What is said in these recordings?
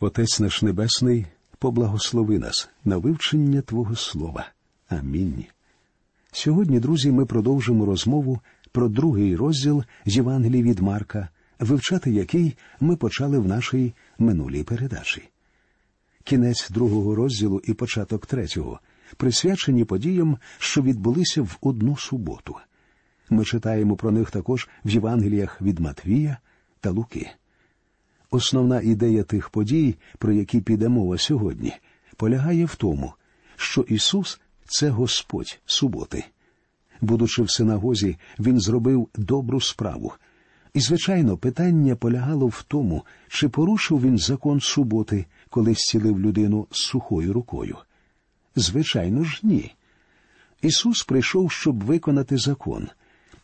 Отець наш Небесний, поблагослови нас на вивчення Твого Слова. Амінь. Сьогодні, друзі, ми продовжимо розмову про другий розділ з Євангелії від Марка, вивчати який ми почали в нашій минулій передачі. Кінець другого розділу і початок третього присвячені подіям, що відбулися в одну суботу. Ми читаємо про них також в Євангеліях від Матвія та Луки. Основна ідея тих подій, про які піде мова сьогодні, полягає в тому, що Ісус це Господь суботи. Будучи в синагозі, Він зробив добру справу. І, звичайно, питання полягало в тому, чи порушив він закон суботи, коли зцілив людину з сухою рукою. Звичайно ж, ні. Ісус прийшов, щоб виконати закон,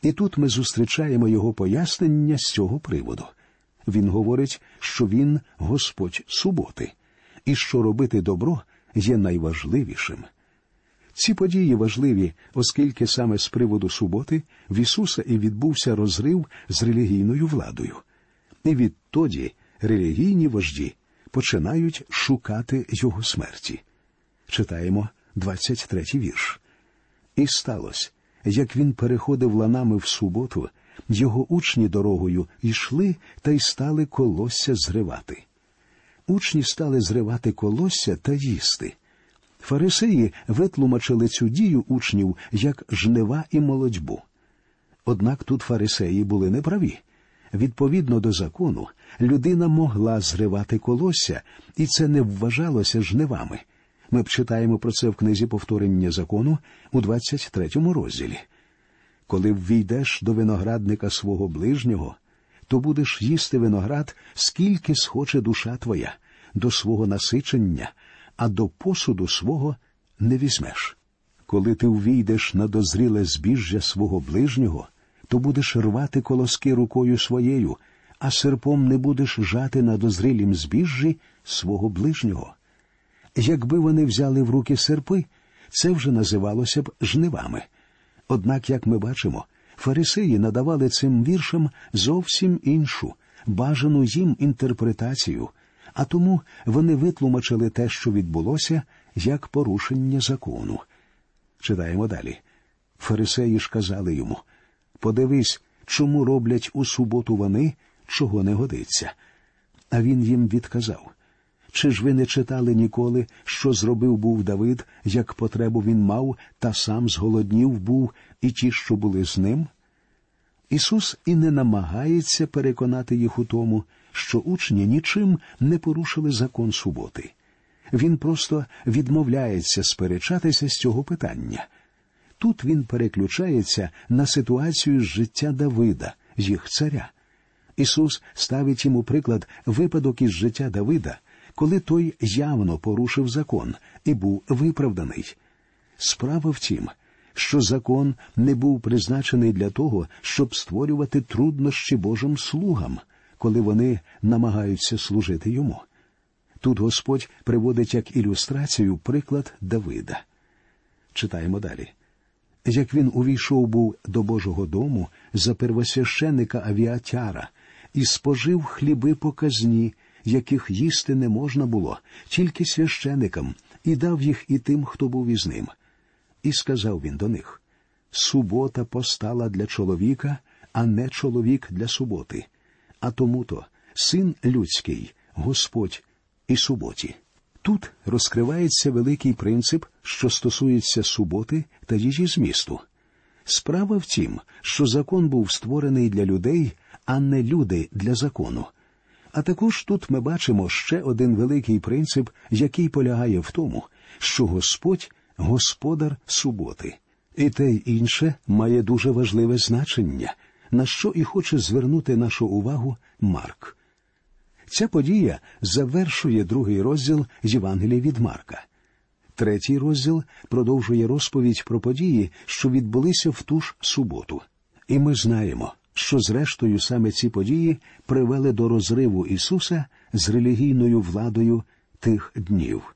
і тут ми зустрічаємо Його пояснення з цього приводу. Він говорить, що він Господь суботи, і що робити добро є найважливішим. Ці події важливі, оскільки саме з приводу суботи в Ісуса і відбувся розрив з релігійною владою. І відтоді релігійні вожді починають шукати його смерті. Читаємо 23-й вірш. І сталося, як він переходив ланами в суботу, його учні дорогою йшли та й стали колосся зривати. Учні стали зривати колосся та їсти. Фарисеї витлумачили цю дію учнів як жнива і молодьбу. Однак тут фарисеї були неправі. Відповідно до закону, людина могла зривати колосся, і це не вважалося жнивами. Ми б читаємо про це в книзі повторення закону у 23 розділі. Коли ввійдеш до виноградника свого ближнього, то будеш їсти виноград, скільки схоче душа твоя, до свого насичення, а до посуду свого не візьмеш. Коли ти ввійдеш на дозріле збіжжя свого ближнього, то будеш рвати колоски рукою своєю, а серпом не будеш жати на дозрілім збіжжі свого ближнього. Якби вони взяли в руки серпи, це вже називалося б жнивами. Однак, як ми бачимо, фарисеї надавали цим віршам зовсім іншу, бажану їм інтерпретацію, а тому вони витлумачили те, що відбулося, як порушення закону. Читаємо далі. Фарисеї ж казали йому Подивись, чому роблять у суботу вони, чого не годиться. А він їм відказав чи ж ви не читали ніколи, що зробив був Давид, як потребу він мав, та сам зголоднів був, і ті, що були з ним? Ісус і не намагається переконати їх у тому, що учні нічим не порушили закон суботи. Він просто відмовляється сперечатися з цього питання. Тут він переключається на ситуацію з життя Давида, їх царя. Ісус ставить йому приклад випадок із життя Давида, коли той явно порушив закон і був виправданий. Справа в тім, що закон не був призначений для того, щоб створювати труднощі Божим слугам, коли вони намагаються служити йому. Тут Господь приводить як ілюстрацію приклад Давида. Читаємо далі. Як він увійшов був до Божого дому за первосвященика авіатяра і спожив хліби показні, яких їсти не можна було, тільки священикам, і дав їх і тим, хто був із ним. І сказав він до них Субота постала для чоловіка, а не чоловік для суботи. А тому то син людський, Господь і суботі. Тут розкривається великий принцип, що стосується суботи та її змісту. Справа в тім, що закон був створений для людей, а не люди для закону. А також тут ми бачимо ще один великий принцип, який полягає в тому, що Господь господар суботи, і те й інше має дуже важливе значення, на що і хоче звернути нашу увагу Марк. Ця подія завершує другий розділ Євангелія від Марка. Третій розділ продовжує розповідь про події, що відбулися в ту ж суботу. І ми знаємо, що зрештою саме ці події привели до розриву Ісуса з релігійною владою тих днів.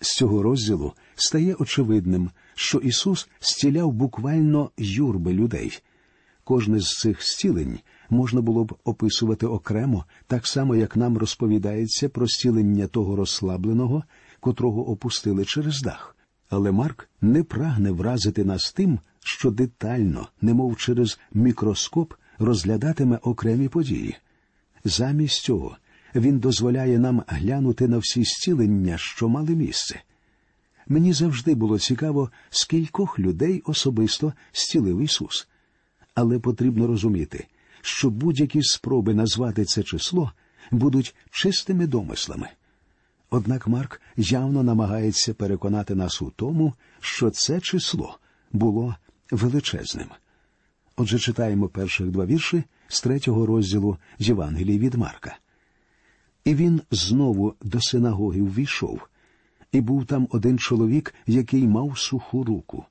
З цього розділу стає очевидним, що Ісус зціляв буквально юрби людей. Кожне з цих зцілень можна було б описувати окремо, так само, як нам розповідається про зцілення того розслабленого, котрого опустили через дах. Але Марк не прагне вразити нас тим, що детально, немов через мікроскоп, розглядатиме окремі події. Замість цього він дозволяє нам глянути на всі зцілення, що мали місце. Мені завжди було цікаво, скількох людей особисто зцілив Ісус. Але потрібно розуміти, що будь-які спроби назвати це число будуть чистими домислами. Однак Марк явно намагається переконати нас у тому, що це число було величезним. Отже, читаємо перших два вірші з третього розділу з Євангелії від Марка. І він знову до синагоги ввійшов, і був там один чоловік, який мав суху руку.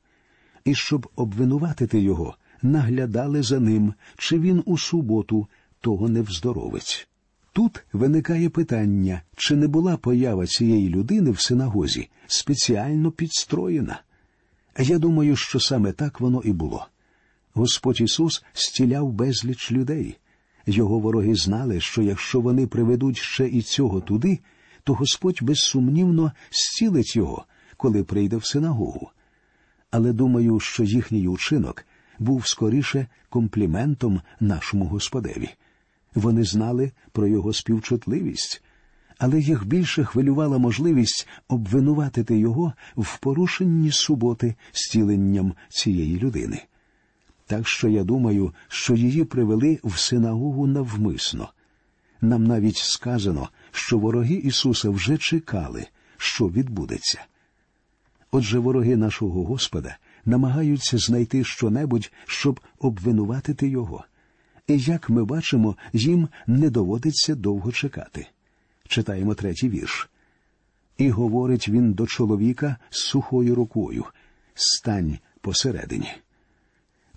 І щоб обвинуватити його, наглядали за ним, чи він у суботу того не вздоровець. Тут виникає питання, чи не була поява цієї людини в синагозі спеціально підстроєна. Я думаю, що саме так воно і було. Господь Ісус стіляв безліч людей. Його вороги знали, що якщо вони приведуть ще і цього туди, то Господь безсумнівно зцілить його, коли прийде в синагогу. Але думаю, що їхній учинок був скоріше компліментом нашому Господеві. Вони знали про його співчутливість, але їх більше хвилювала можливість обвинуватити його в порушенні суботи зціленням цієї людини. Так що я думаю, що її привели в синагогу навмисно. Нам навіть сказано, що вороги Ісуса вже чекали, що відбудеться. Отже, вороги нашого Господа намагаються знайти щонебудь, щоб обвинуватити Його. І як ми бачимо, їм не доводиться довго чекати. Читаємо третій вірш. І говорить він до чоловіка з сухою рукою Стань посередині.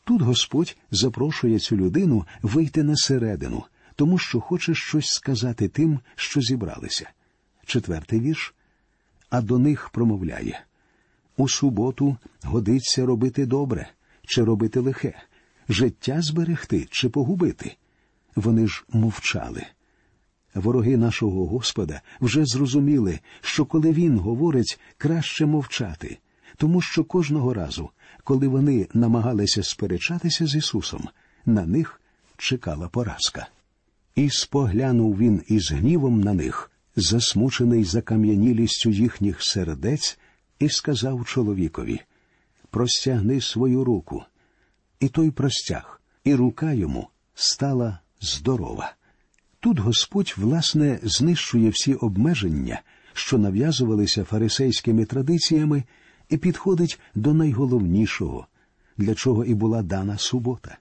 Тут Господь запрошує цю людину вийти на середину, тому що хоче щось сказати тим, що зібралися. Четвертий вірш. А до них промовляє у суботу годиться робити добре чи робити лихе, життя зберегти чи погубити. Вони ж мовчали. Вороги нашого Господа вже зрозуміли, що коли він говорить, краще мовчати, тому що кожного разу, коли вони намагалися сперечатися з Ісусом, на них чекала поразка. І споглянув він із гнівом на них, засмучений закам'янілістю їхніх сердець, і сказав чоловікові Простягни свою руку. І той простяг, і рука йому стала здорова. Тут Господь, власне, знищує всі обмеження, що нав'язувалися фарисейськими традиціями, і підходить до найголовнішого, для чого і була дана субота.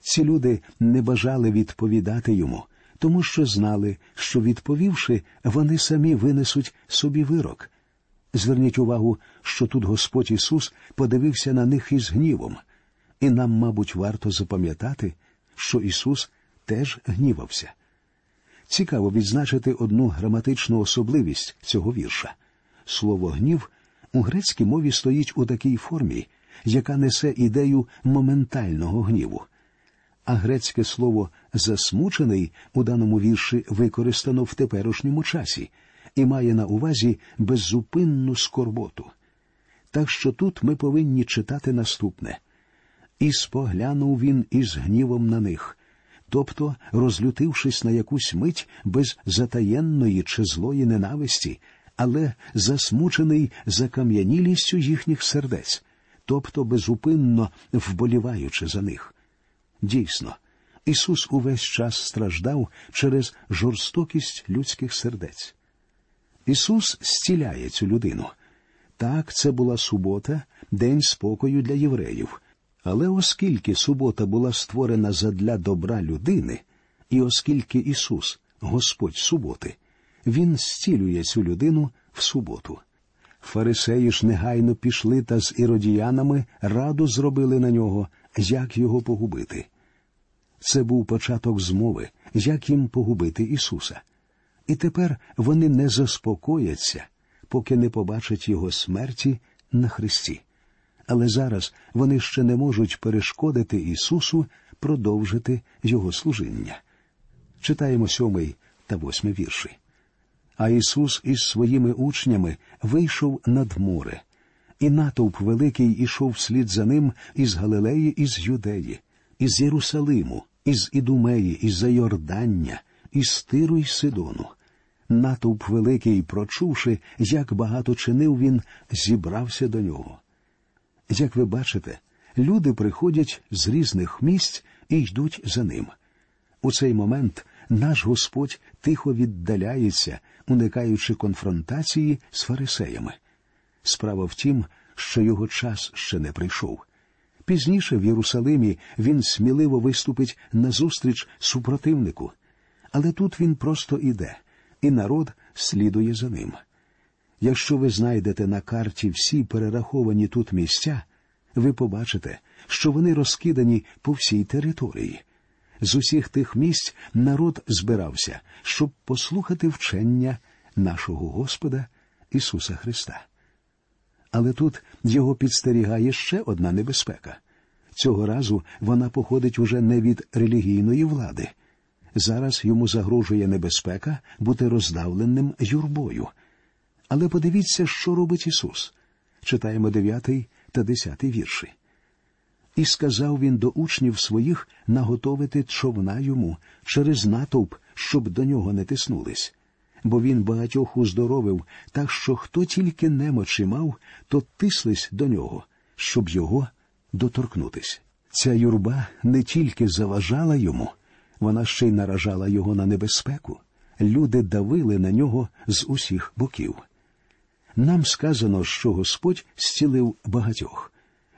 Ці люди не бажали відповідати йому, тому що знали, що, відповівши, вони самі винесуть собі вирок. Зверніть увагу, що тут Господь Ісус подивився на них із гнівом, і нам, мабуть, варто запам'ятати, що Ісус теж гнівався. Цікаво відзначити одну граматичну особливість цього вірша. Слово гнів у грецькій мові стоїть у такій формі, яка несе ідею моментального гніву. А грецьке слово засмучений у даному вірші використано в теперішньому часі і має на увазі беззупинну скорботу. Так що тут ми повинні читати наступне і споглянув він із гнівом на них, тобто, розлютившись на якусь мить без затаєнної чи злої ненависті, але засмучений закам'янілістю їхніх сердець, тобто безупинно вболіваючи за них. Дійсно, Ісус увесь час страждав через жорстокість людських сердець. Ісус зціляє цю людину. Так, це була субота, день спокою для євреїв. Але оскільки субота була створена задля добра людини, і оскільки Ісус, Господь суботи, Він зцілює цю людину в суботу. Фарисеї ж негайно пішли та з іродіянами раду зробили на нього, як його погубити. Це був початок змови, як їм погубити Ісуса. І тепер вони не заспокояться, поки не побачать Його смерті на Христі. Але зараз вони ще не можуть перешкодити Ісусу продовжити його служіння. Читаємо сьомий та восьмий вірші. А Ісус із своїми учнями вийшов над море, і натовп великий ішов вслід за ним із Галилеї, із Юдеї, із Єрусалиму, із Ідумеї, із Зайордання, із Тиру й Сидону. Натовп великий, прочувши, як багато чинив він, зібрався до нього. Як ви бачите, люди приходять з різних місць і йдуть за ним. У цей момент наш Господь тихо віддаляється, уникаючи конфронтації з фарисеями. Справа в тім, що його час ще не прийшов. Пізніше в Єрусалимі він сміливо виступить назустріч супротивнику, але тут він просто іде, і народ слідує за ним. Якщо ви знайдете на карті всі перераховані тут місця, ви побачите, що вони розкидані по всій території. З усіх тих місць народ збирався, щоб послухати вчення нашого Господа Ісуса Христа. Але тут його підстерігає ще одна небезпека. Цього разу вона походить уже не від релігійної влади. Зараз йому загрожує небезпека бути роздавленим юрбою. Але подивіться, що робить Ісус. Читаємо дев'ятий та десятий вірші. І сказав він до учнів своїх наготовити човна йому через натовп, щоб до нього не тиснулись. Бо він багатьох уздоровив, так що хто тільки немочі мав, то тислись до нього, щоб його доторкнутись. Ця юрба не тільки заважала йому, вона ще й наражала його на небезпеку. Люди давили на нього з усіх боків. Нам сказано, що Господь зцілив багатьох.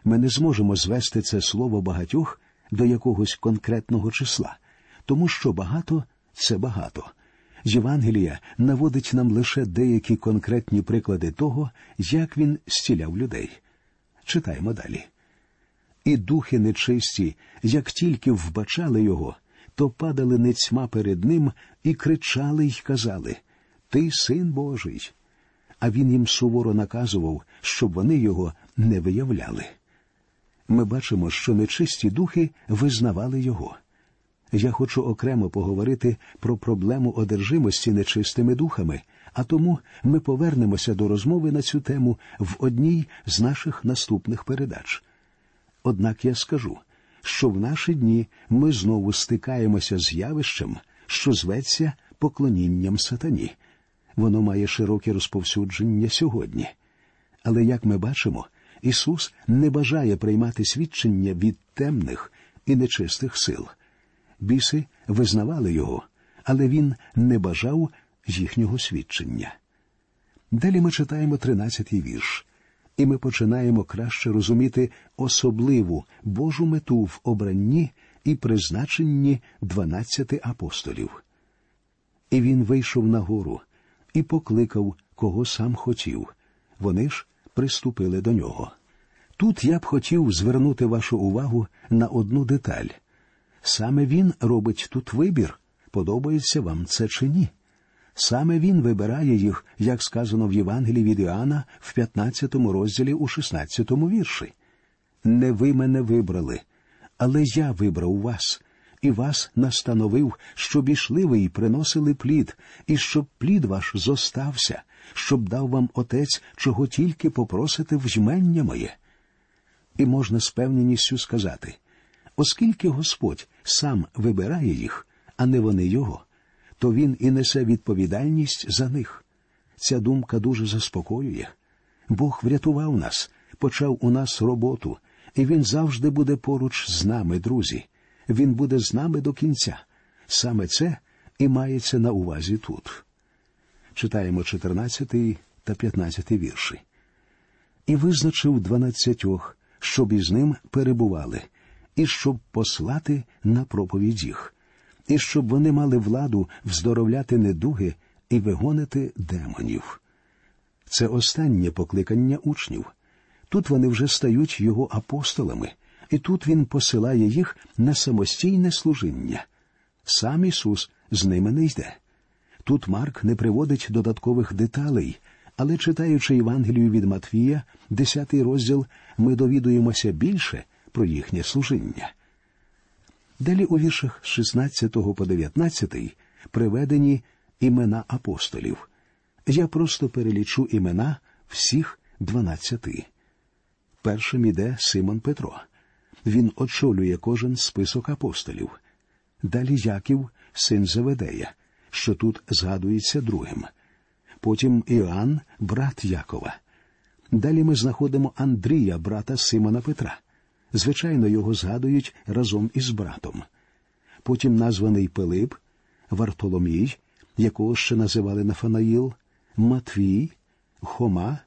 Ми не зможемо звести це слово багатьох до якогось конкретного числа, тому що багато це багато. Євангелія наводить нам лише деякі конкретні приклади того, як він зціляв людей. Читаємо далі. І духи нечисті, як тільки вбачали його, то падали нецьма перед ним і кричали й казали Ти син Божий. А він їм суворо наказував, щоб вони його не виявляли. Ми бачимо, що нечисті духи визнавали його. Я хочу окремо поговорити про проблему одержимості нечистими духами, а тому ми повернемося до розмови на цю тему в одній з наших наступних передач. Однак я скажу, що в наші дні ми знову стикаємося з явищем, що зветься поклонінням сатані. Воно має широке розповсюдження сьогодні. Але, як ми бачимо, Ісус не бажає приймати свідчення від темних і нечистих сил. Біси визнавали його, але він не бажав їхнього свідчення. Далі ми читаємо тринадцятий вірш, і ми починаємо краще розуміти особливу Божу мету в обранні і призначенні дванадцяти апостолів. І він вийшов на гору і покликав, кого сам хотів. Вони ж приступили до нього. Тут я б хотів звернути вашу увагу на одну деталь. Саме він робить тут вибір, подобається вам це чи ні. Саме він вибирає їх, як сказано в Євангелії від Іоанна в 15 розділі у 16 вірші. Не ви мене вибрали, але я вибрав вас, і вас настановив, щоб ішли ви і приносили плід, і щоб плід ваш зостався, щоб дав вам отець, чого тільки попросите в жмення моє. І можна з певненістю сказати оскільки Господь сам вибирає їх, а не вони його, то він і несе відповідальність за них. Ця думка дуже заспокоює. Бог врятував нас, почав у нас роботу, і Він завжди буде поруч з нами, друзі. Він буде з нами до кінця. Саме це і мається на увазі тут. Читаємо 14 та 15 вірші. І визначив дванадцятьох, щоб із ним перебували, і щоб послати на проповідь їх, і щоб вони мали владу вздоровляти недуги і вигонити демонів. Це останнє покликання учнів. Тут вони вже стають його апостолами, і тут він посилає їх на самостійне служіння. Сам Ісус з ними не йде. Тут Марк не приводить додаткових деталей, але читаючи Євангелію від Матвія, 10 розділ, ми довідуємося більше про їхнє служіння. Далі у віршах з 16 по 19 приведені імена апостолів. Я просто перелічу імена всіх дванадцяти. Першим іде Симон Петро. Він очолює кожен список апостолів. Далі Яків, син Заведея, що тут згадується другим. Потім Іоанн, брат Якова. Далі ми знаходимо Андрія, брата Симона Петра. Звичайно, його згадують разом із братом. Потім названий Пилип, Вартоломій, якого ще називали Нафанаїл, Матвій, Хома,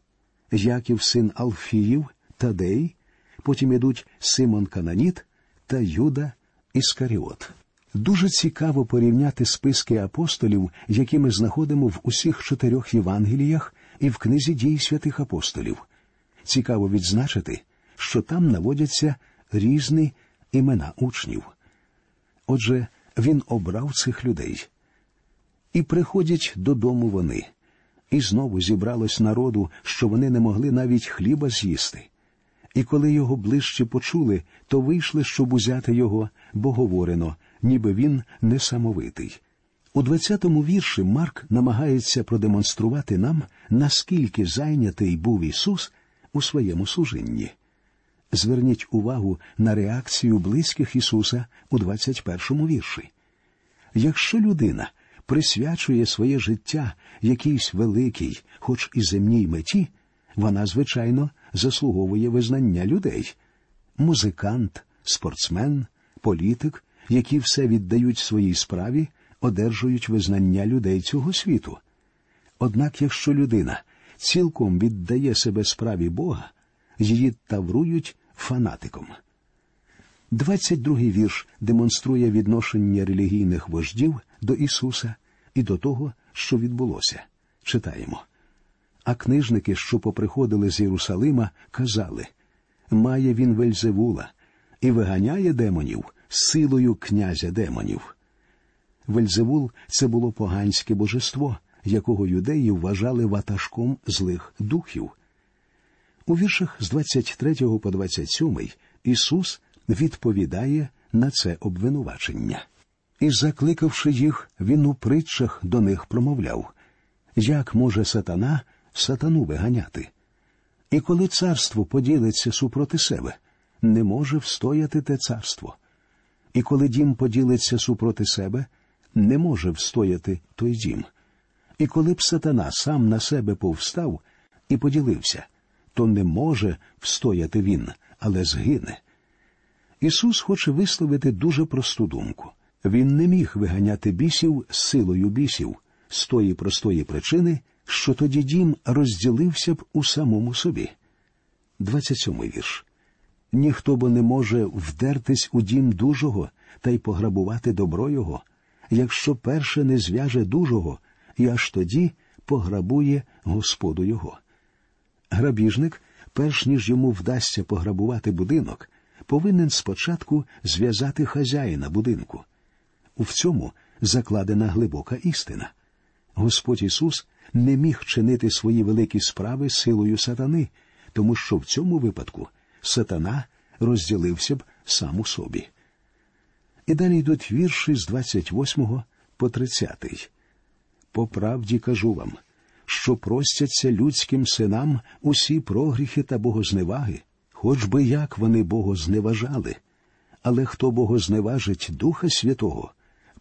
Яків син Алфіїв, Тадей, потім ідуть Симон Кананіт та Юда Іскаріот. Дуже цікаво порівняти списки апостолів, які ми знаходимо в усіх чотирьох Євангеліях і в книзі дій святих апостолів. Цікаво відзначити, що там наводяться різні імена учнів. Отже, він обрав цих людей. І приходять додому вони, і знову зібралось народу, що вони не могли навіть хліба з'їсти. І коли його ближче почули, то вийшли, щоб узяти його, бо говорено, ніби він несамовитий. У 20-му вірші Марк намагається продемонструвати нам, наскільки зайнятий був Ісус у своєму служінні. Зверніть увагу на реакцію близьких Ісуса у 21-му вірші. Якщо людина присвячує своє життя якійсь великій, хоч і земній меті, вона, звичайно, заслуговує визнання людей. Музикант, спортсмен, політик, які все віддають своїй справі, одержують визнання людей цього світу. Однак, якщо людина цілком віддає себе справі Бога, її таврують фанатиком. 22-й вірш демонструє відношення релігійних вождів до Ісуса і до того, що відбулося. Читаємо. А книжники, що поприходили з Єрусалима, казали Має він Вельзевула і виганяє демонів силою князя демонів. Вельзевул це було поганське божество, якого юдеї вважали ватажком злих духів. У віршах з 23 по 27 Ісус відповідає на це обвинувачення. І, закликавши їх, він у притчах до них промовляв як може сатана сатану виганяти? І коли царство поділиться супроти себе, не може встояти те царство. І коли дім поділиться супроти себе, не може встояти той дім. І коли б сатана сам на себе повстав і поділився, то не може встояти він, але згине. Ісус хоче висловити дуже просту думку. Він не міг виганяти бісів силою бісів з тої простої причини, що тоді дім розділився б у самому собі. 27 вірш. Ніхто бо не може вдертись у дім дужого та й пограбувати добро його, якщо перше не зв'яже дужого, і аж тоді пограбує Господу його. Грабіжник, перш ніж йому вдасться пограбувати будинок, повинен спочатку зв'язати хазяїна будинку. У цьому закладена глибока істина. Господь Ісус не міг чинити свої великі справи силою сатани, тому що в цьому випадку сатана розділився б сам у собі. І далі йдуть вірші з 28 по 30. По правді кажу вам, що простяться людським синам усі прогріхи та богозневаги, хоч би як вони богозневажали. Але хто богозневажить Духа Святого,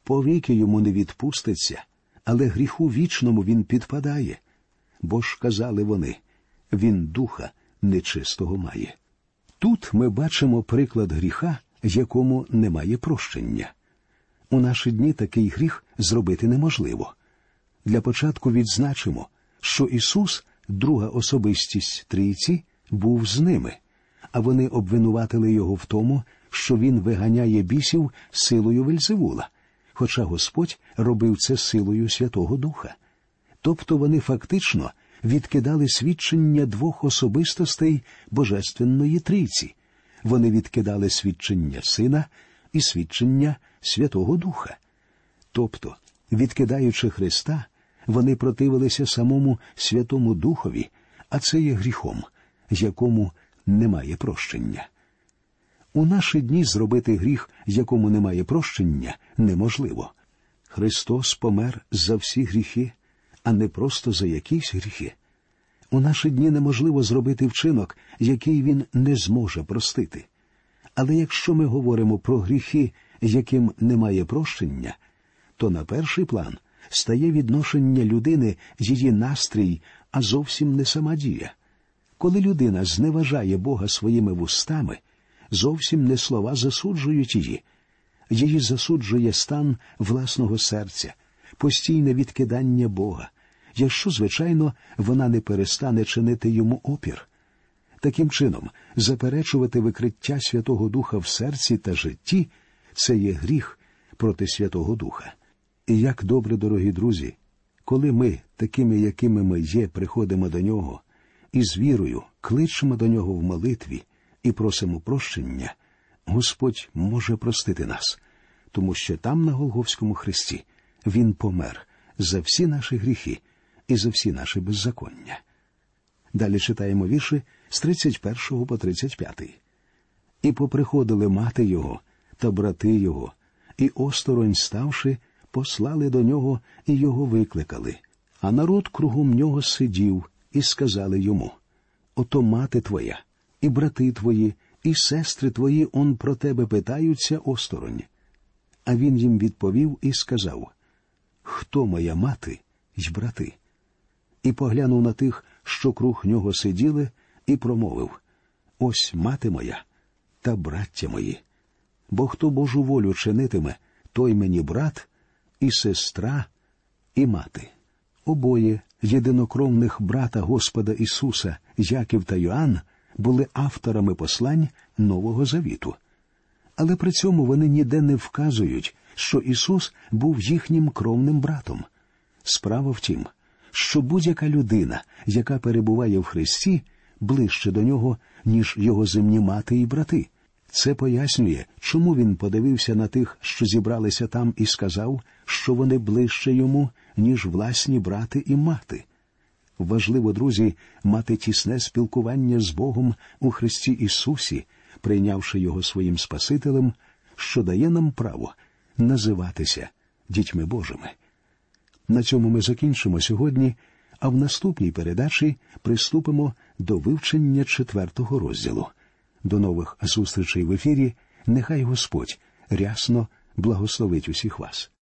повіки йому не відпуститься, але гріху вічному він підпадає. Бо ж казали вони він духа нечистого має. Тут ми бачимо приклад гріха, якому немає прощення. У наші дні такий гріх зробити неможливо. Для початку відзначимо, що Ісус, друга особистість трійці, був з ними, а вони обвинуватили його в тому, що він виганяє бісів силою Вельзевула, хоча Господь робив це силою Святого Духа. Тобто вони фактично відкидали свідчення двох особистостей Божественної трійці. Вони відкидали свідчення Сина і свідчення Святого Духа. Тобто, відкидаючи Христа, вони противилися самому Святому Духові, а це є гріхом, якому немає прощення. У наші дні зробити гріх, якому немає прощення, неможливо. Христос помер за всі гріхи, а не просто за якісь гріхи. У наші дні неможливо зробити вчинок, який він не зможе простити. Але якщо ми говоримо про гріхи, яким немає прощення, то на перший план стає відношення людини, її настрій, а зовсім не сама дія. Коли людина зневажає Бога своїми вустами, зовсім не слова засуджують її, її засуджує стан власного серця, постійне відкидання Бога, якщо, звичайно, вона не перестане чинити йому опір. Таким чином, заперечувати викриття Святого Духа в серці та житті це є гріх проти Святого Духа. І як добре, дорогі друзі, коли ми, такими, якими ми є, приходимо до нього і з вірою кличемо до нього в молитві і просимо прощення, Господь може простити нас, тому що там, на Голговському хресті, Він помер за всі наші гріхи і за всі наші беззаконня. Далі читаємо вірші з 31 по 35. І поприходили мати його та брати його, і осторонь ставши, послали до нього і його викликали. А народ кругом нього сидів і сказали йому Ото мати твоя, і брати твої, і сестри твої он про тебе питаються осторонь. А він їм відповів і сказав Хто моя мати й брати? І поглянув на тих, що круг нього сиділи, і промовив Ось мати моя та браття мої. Бо хто Божу волю чинитиме, той мені брат, і сестра, і мати. Обоє єдинокровних брата Господа Ісуса, Яків та Йоанн, були авторами послань Нового Завіту. Але при цьому вони ніде не вказують, що Ісус був їхнім кровним братом. Справа в тім, що будь-яка людина, яка перебуває в Христі, ближче до нього, ніж його земні мати і брати. Це пояснює, чому він подивився на тих, що зібралися там, і сказав, що вони ближче йому, ніж власні брати і мати. Важливо, друзі, мати тісне спілкування з Богом у Христі Ісусі, прийнявши Його своїм Спасителем, що дає нам право називатися дітьми Божими. На цьому ми закінчимо сьогодні, а в наступній передачі приступимо до вивчення четвертого розділу. До нових зустрічей в ефірі. Нехай Господь рясно благословить усіх вас.